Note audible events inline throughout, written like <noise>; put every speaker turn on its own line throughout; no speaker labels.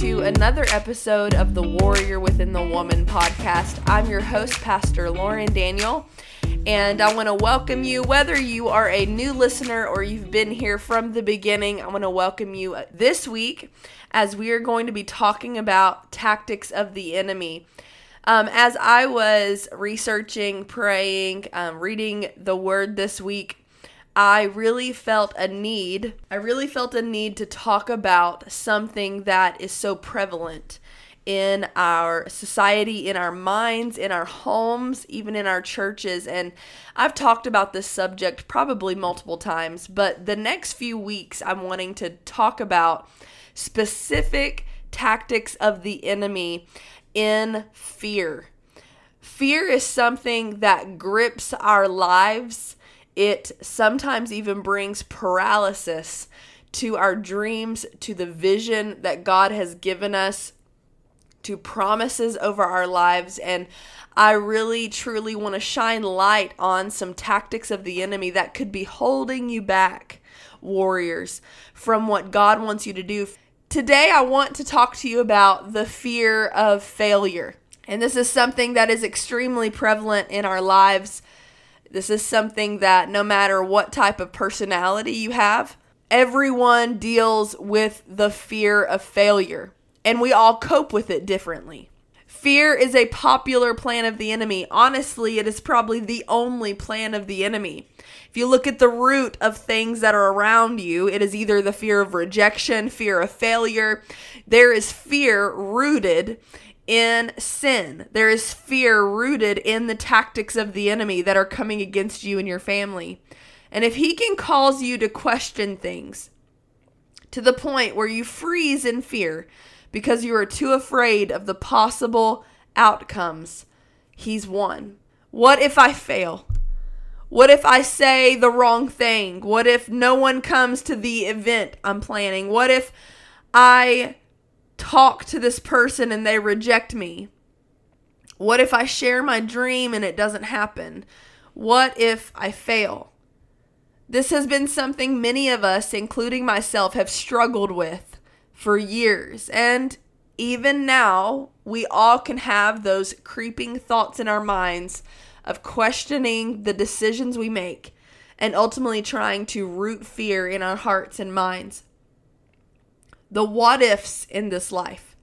To another episode of the Warrior Within the Woman podcast. I'm your host, Pastor Lauren Daniel, and I want to welcome you, whether you are a new listener or you've been here from the beginning. I want to welcome you this week as we are going to be talking about tactics of the enemy. Um, as I was researching, praying, um, reading the word this week, I really felt a need. I really felt a need to talk about something that is so prevalent in our society, in our minds, in our homes, even in our churches. And I've talked about this subject probably multiple times, but the next few weeks I'm wanting to talk about specific tactics of the enemy in fear. Fear is something that grips our lives it sometimes even brings paralysis to our dreams, to the vision that God has given us, to promises over our lives. And I really, truly want to shine light on some tactics of the enemy that could be holding you back, warriors, from what God wants you to do. Today, I want to talk to you about the fear of failure. And this is something that is extremely prevalent in our lives this is something that no matter what type of personality you have, everyone deals with the fear of failure, and we all cope with it differently. Fear is a popular plan of the enemy. Honestly, it is probably the only plan of the enemy. If you look at the root of things that are around you, it is either the fear of rejection, fear of failure. There is fear rooted in sin. There is fear rooted in the tactics of the enemy that are coming against you and your family. And if he can cause you to question things to the point where you freeze in fear because you are too afraid of the possible outcomes, he's won. What if I fail? What if I say the wrong thing? What if no one comes to the event I'm planning? What if I talk to this person and they reject me? What if I share my dream and it doesn't happen? What if I fail? This has been something many of us, including myself, have struggled with for years. And even now, we all can have those creeping thoughts in our minds of questioning the decisions we make and ultimately trying to root fear in our hearts and minds the what ifs in this life,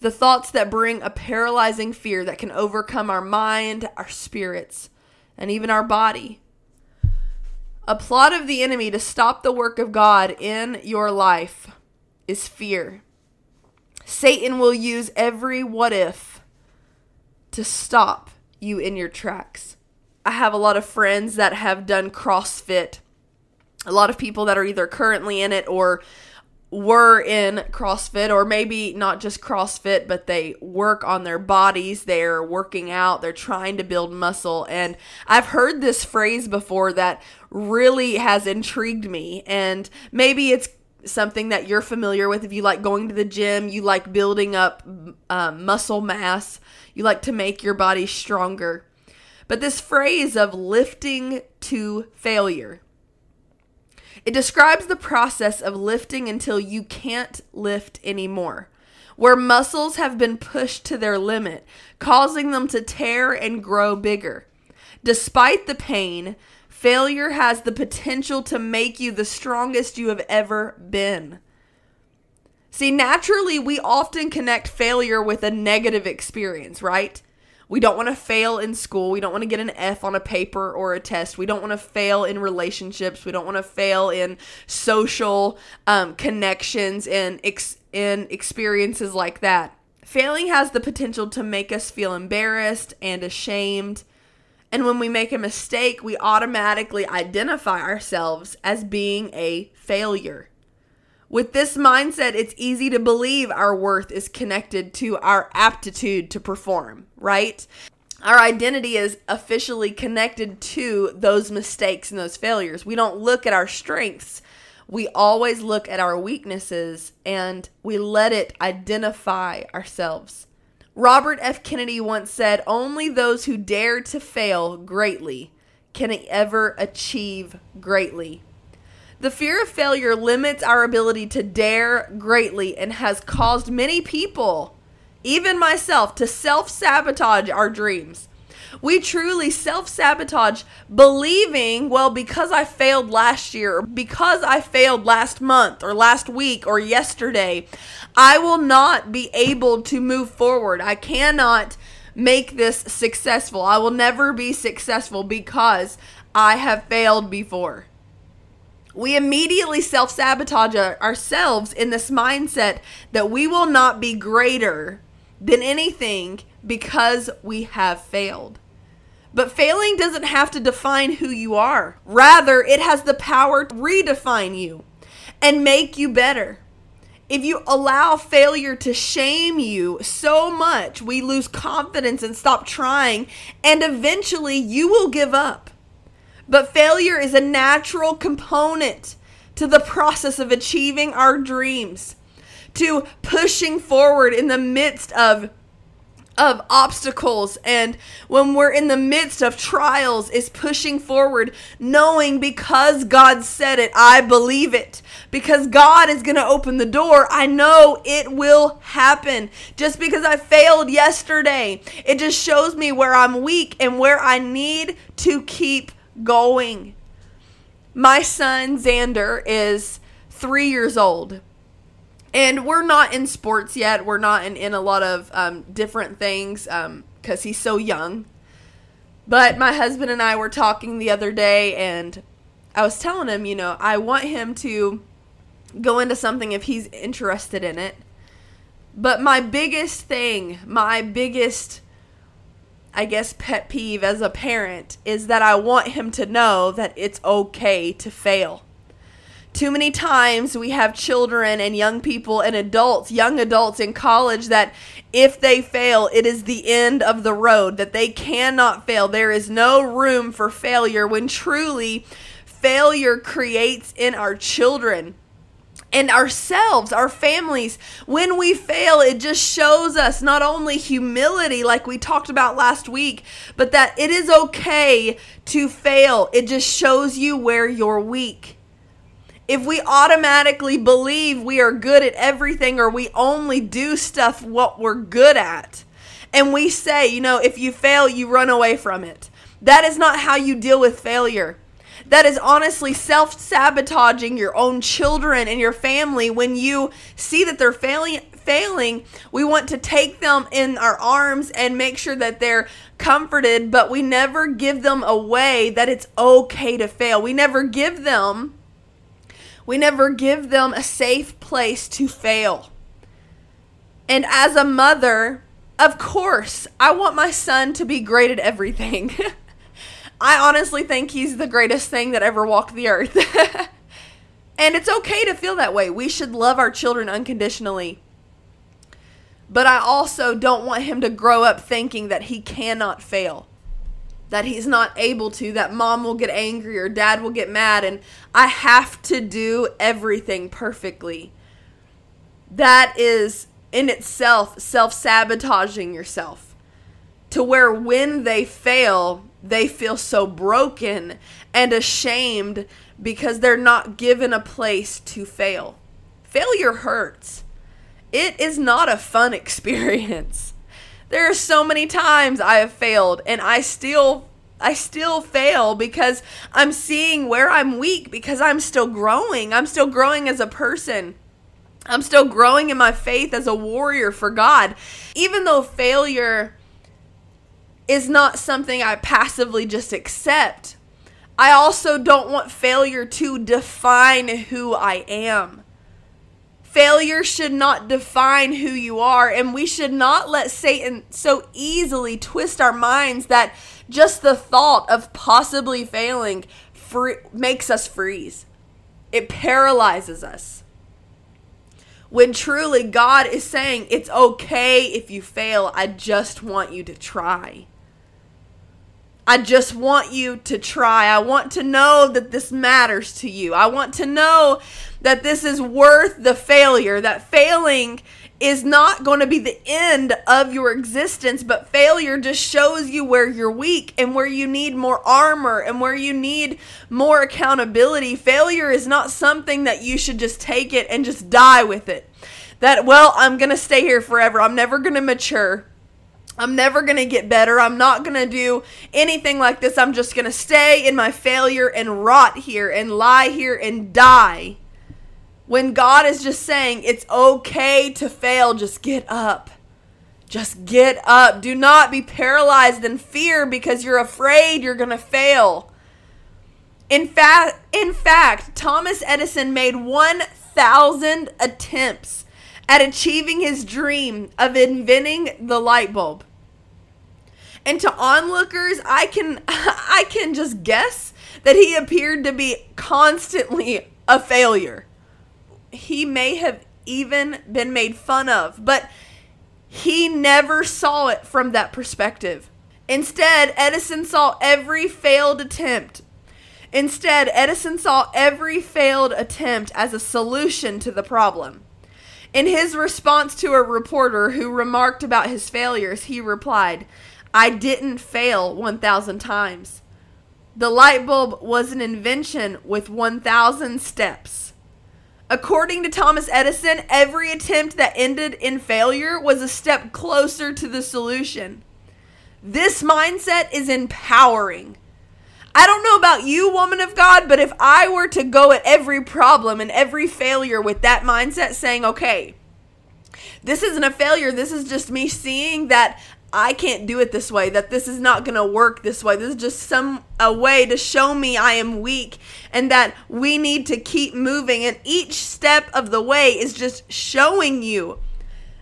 the thoughts that bring a paralyzing fear that can overcome our mind, our spirits, and even our body. A plot of the enemy to stop the work of God in your life is fear. Satan will use every what if to stop you in your tracks. I have a lot of friends that have done CrossFit, a lot of people that are either currently in it or were in CrossFit, or maybe not just CrossFit, but they work on their bodies, they're working out, they're trying to build muscle. And I've heard this phrase before that really has intrigued me. And maybe it's something that you're familiar with if you like going to the gym, you like building up um, muscle mass, you like to make your body stronger. But this phrase of lifting to failure it describes the process of lifting until you can't lift anymore, where muscles have been pushed to their limit, causing them to tear and grow bigger. Despite the pain, failure has the potential to make you the strongest you have ever been. See, naturally, we often connect failure with a negative experience, right? We don't want to fail in school. We don't want to get an F on a paper or a test. We don't want to fail in relationships. We don't want to fail in social um, connections and ex- in experiences like that. Failing has the potential to make us feel embarrassed and ashamed. And when we make a mistake, we automatically identify ourselves as being a failure. With this mindset, it's easy to believe our worth is connected to our aptitude to perform, right? Our identity is officially connected to those mistakes and those failures. We don't look at our strengths. We always look at our weaknesses and we let it identify ourselves. Robert F. Kennedy once said, Only those who dare to fail greatly can ever achieve greatly. The fear of failure limits our ability to dare greatly and has caused many people, even myself, to self sabotage our dreams. We truly self sabotage believing, well, because I failed last year, or because I failed last month, or last week, or yesterday, I will not be able to move forward. I cannot make this successful. I will never be successful because I have failed before. We immediately self sabotage ourselves in this mindset that we will not be greater than anything because we have failed. But failing doesn't have to define who you are. Rather, it has the power to redefine you and make you better. If you allow failure to shame you so much, we lose confidence and stop trying, and eventually you will give up. But failure is a natural component to the process of achieving our dreams, to pushing forward in the midst of of obstacles. And when we're in the midst of trials is pushing forward knowing because God said it I believe it. Because God is going to open the door I know it will happen. Just because I failed yesterday it just shows me where I'm weak and where I need to keep going. My son, Xander, is three years old. And we're not in sports yet. We're not in, in a lot of um, different things because um, he's so young. But my husband and I were talking the other day, and I was telling him, you know, I want him to go into something if he's interested in it. But my biggest thing, my biggest I guess, pet peeve as a parent is that I want him to know that it's okay to fail. Too many times we have children and young people and adults, young adults in college, that if they fail, it is the end of the road, that they cannot fail. There is no room for failure when truly failure creates in our children and ourselves, our families. When we fail, it just shows us not only humility, like we talked about last week, but that it is okay to fail. It just shows you where you're weak. If we automatically believe we are good at everything or we only do stuff what we're good at, and we say, you know, if you fail, you run away from it, that is not how you deal with failure that is honestly self sabotaging your own children and your family. When you see that they're failing failing we want to take them in our arms and make sure that they're comforted but we never give them a way that it's okay to fail. We never give them we never give them a safe place to fail. And as a mother of course i want my son to be great at everything <laughs> I honestly think he's the greatest thing that ever walked the earth. <laughs> and it's okay to feel that way. We should love our children unconditionally. But I also don't want him to grow up thinking that he cannot fail, that he's not able to, that mom will get angry or dad will get mad, and I have to do everything perfectly. That is in itself self sabotaging yourself to where when they fail, they feel so broken and ashamed because they're not given a place to fail. Failure hurts. It is not a fun <laughs> experience. There are so many times I have failed and I still I still fail because I'm seeing where I'm weak because I'm still growing. I'm still growing as a person. I'm still growing in my faith as a warrior for God. Even though failure is not something I passively just accept. I also don't want failure to define who I am. Failure should not define who you are, and we should not let Satan so easily twist our minds that just the thought of possibly failing free- makes us freeze. It paralyzes us. When truly God is saying, It's okay if you fail, I just want you to try. I just want you to try. I want to know that this matters to you. I want to know that this is worth the failure, that failing is not going to be the end of your existence, but failure just shows you where you're weak and where you need more armor and where you need more accountability. Failure is not something that you should just take it and just die with it. That, well, I'm going to stay here forever. I'm never going to mature. I'm never going to get better. I'm not going to do anything like this. I'm just going to stay in my failure and rot here and lie here and die. When God is just saying it's okay to fail, just get up. Just get up. Do not be paralyzed in fear because you're afraid you're going to fail. In fact, in fact, Thomas Edison made 1000 attempts at achieving his dream of inventing the light bulb. And to onlookers, I can <laughs> I can just guess that he appeared to be constantly a failure he may have even been made fun of, but he never saw it from that perspective. Instead, Edison saw every failed attempt. Instead, Edison saw every failed attempt as a solution to the problem. In his response to a reporter who remarked about his failures, he replied, I didn't fail 1,000 times. The light bulb was an invention with 1,000 steps. According to Thomas Edison, every attempt that ended in failure was a step closer to the solution. This mindset is empowering. I don't know about you, woman of God, but if I were to go at every problem and every failure with that mindset, saying, okay, this isn't a failure, this is just me seeing that I can't do it this way, that this is not going to work this way. This is just some a way to show me I am weak and that we need to keep moving and each step of the way is just showing you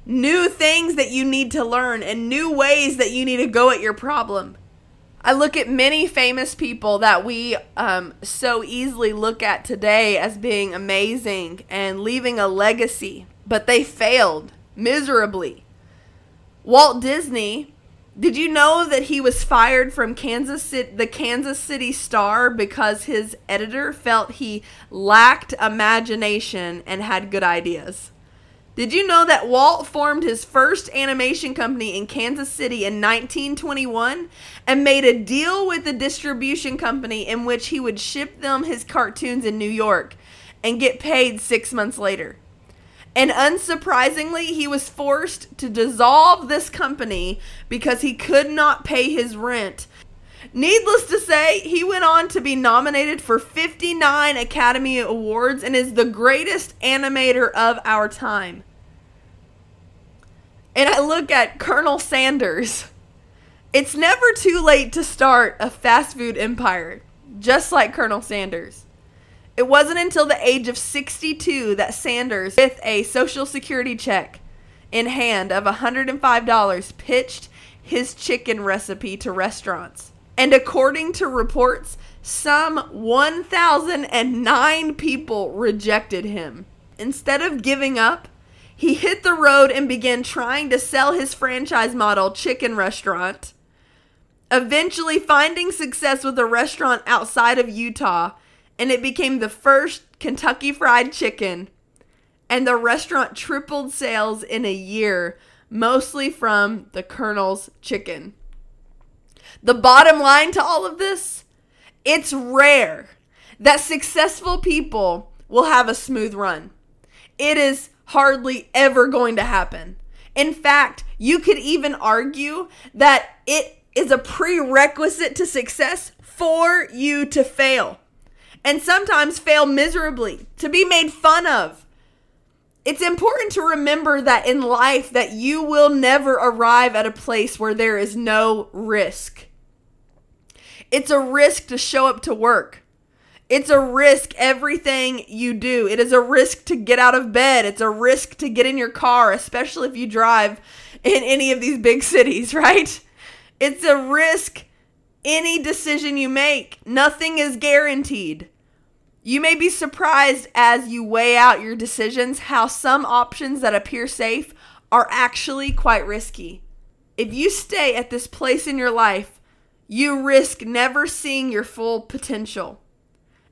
new things that you need to learn and new ways that you need to go at your problem. I look at many famous people that we um, so easily look at today as being amazing and leaving a legacy, but they failed miserably Walt Disney, did you know that he was fired from Kansas City, the Kansas City Star because his editor felt he lacked imagination and had good ideas? Did you know that Walt formed his first animation company in Kansas City in 1921 and made a deal with the distribution company in which he would ship them his cartoons in New York and get paid six months later? And unsurprisingly, he was forced to dissolve this company because he could not pay his rent. Needless to say, he went on to be nominated for 59 Academy Awards and is the greatest animator of our time. And I look at Colonel Sanders. It's never too late to start a fast food empire, just like Colonel Sanders. It wasn't until the age of 62 that Sanders, with a Social Security check in hand of $105, pitched his chicken recipe to restaurants. And according to reports, some 1,009 people rejected him. Instead of giving up, he hit the road and began trying to sell his franchise model chicken restaurant. Eventually, finding success with a restaurant outside of Utah and it became the first Kentucky Fried Chicken. And the restaurant tripled sales in a year, mostly from the Colonel's chicken. The bottom line to all of this it's rare that successful people will have a smooth run. It is hardly ever going to happen. In fact, you could even argue that it is a prerequisite to success for you to fail and sometimes fail miserably, to be made fun of. It's important to remember that in life that you will never arrive at a place where there is no risk. It's a risk to show up to work. It's a risk everything you do. It is a risk to get out of bed. It's a risk to get in your car, especially if you drive in any of these big <laughs> cities, right? It's a risk any decision you make. Nothing is guaranteed. You may be surprised as you weigh out your decisions how some options that appear safe are actually quite risky. If you stay at this place in your life, you risk never seeing your full potential.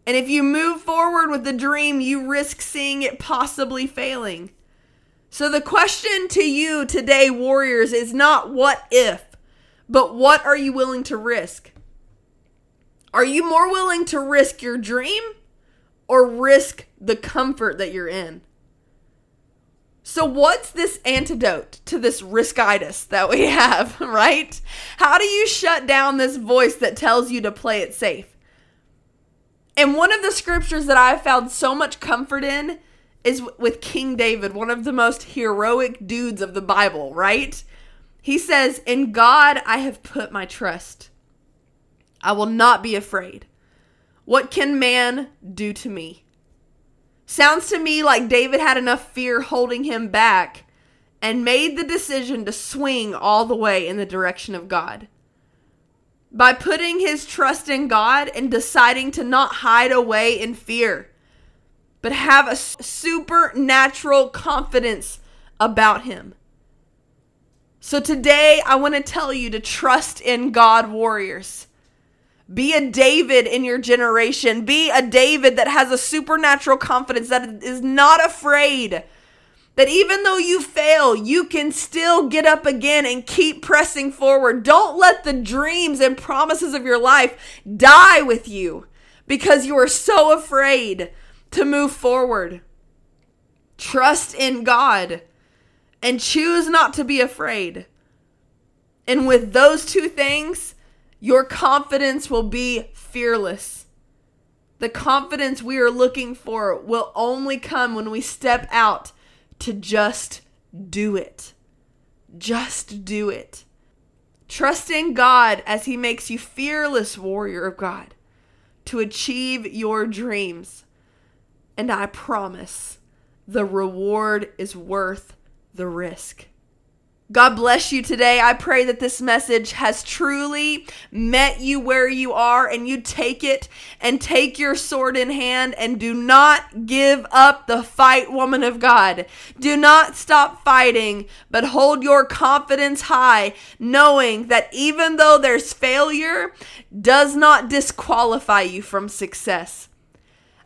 And if you move forward with the dream, you risk seeing it possibly failing. So the question to you today, warriors, is not what if, but what are you willing to risk? Are you more willing to risk your dream or risk the comfort that you're in? So, what's this antidote to this riskitis that we <laughs> have, right? How do you shut down this voice that tells you to play it safe? And one of the scriptures that I've found so much comfort in is with King David, one of the most heroic dudes of the Bible, right? He says, In God I have put my trust. I will not be afraid. What can man do to me? Sounds to me like David had enough fear holding him back and made the decision to swing all the way in the direction of God. By putting his trust in God and deciding to not hide away in fear, but have a supernatural confidence about him. So today, I want to tell you to trust in God, warriors. Be a David in your generation. Be a David that has a supernatural confidence, that is not afraid. That even though you fail, you can still get up again and keep pressing forward. Don't let the dreams and promises of your life die with you because you are so afraid to move forward. Trust in God and choose not to be afraid. And with those two things, your confidence will be fearless. The confidence we are looking for will only come when we step out to just do it. Just do it. Trust in God as He makes you fearless warrior of God to achieve your dreams. And I promise the reward is worth the risk. God bless you today. I pray that this message has truly met you where you are and you take it and take your sword in hand and do not give up the fight, woman of God. Do not stop fighting, but hold your confidence high, knowing that even though there's failure, does not disqualify you from success.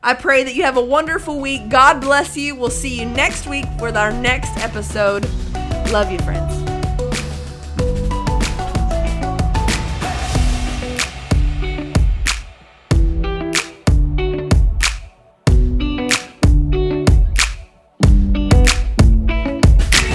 I pray that you have a wonderful week. God bless you. We'll see you next week with our next episode. Love you, friends.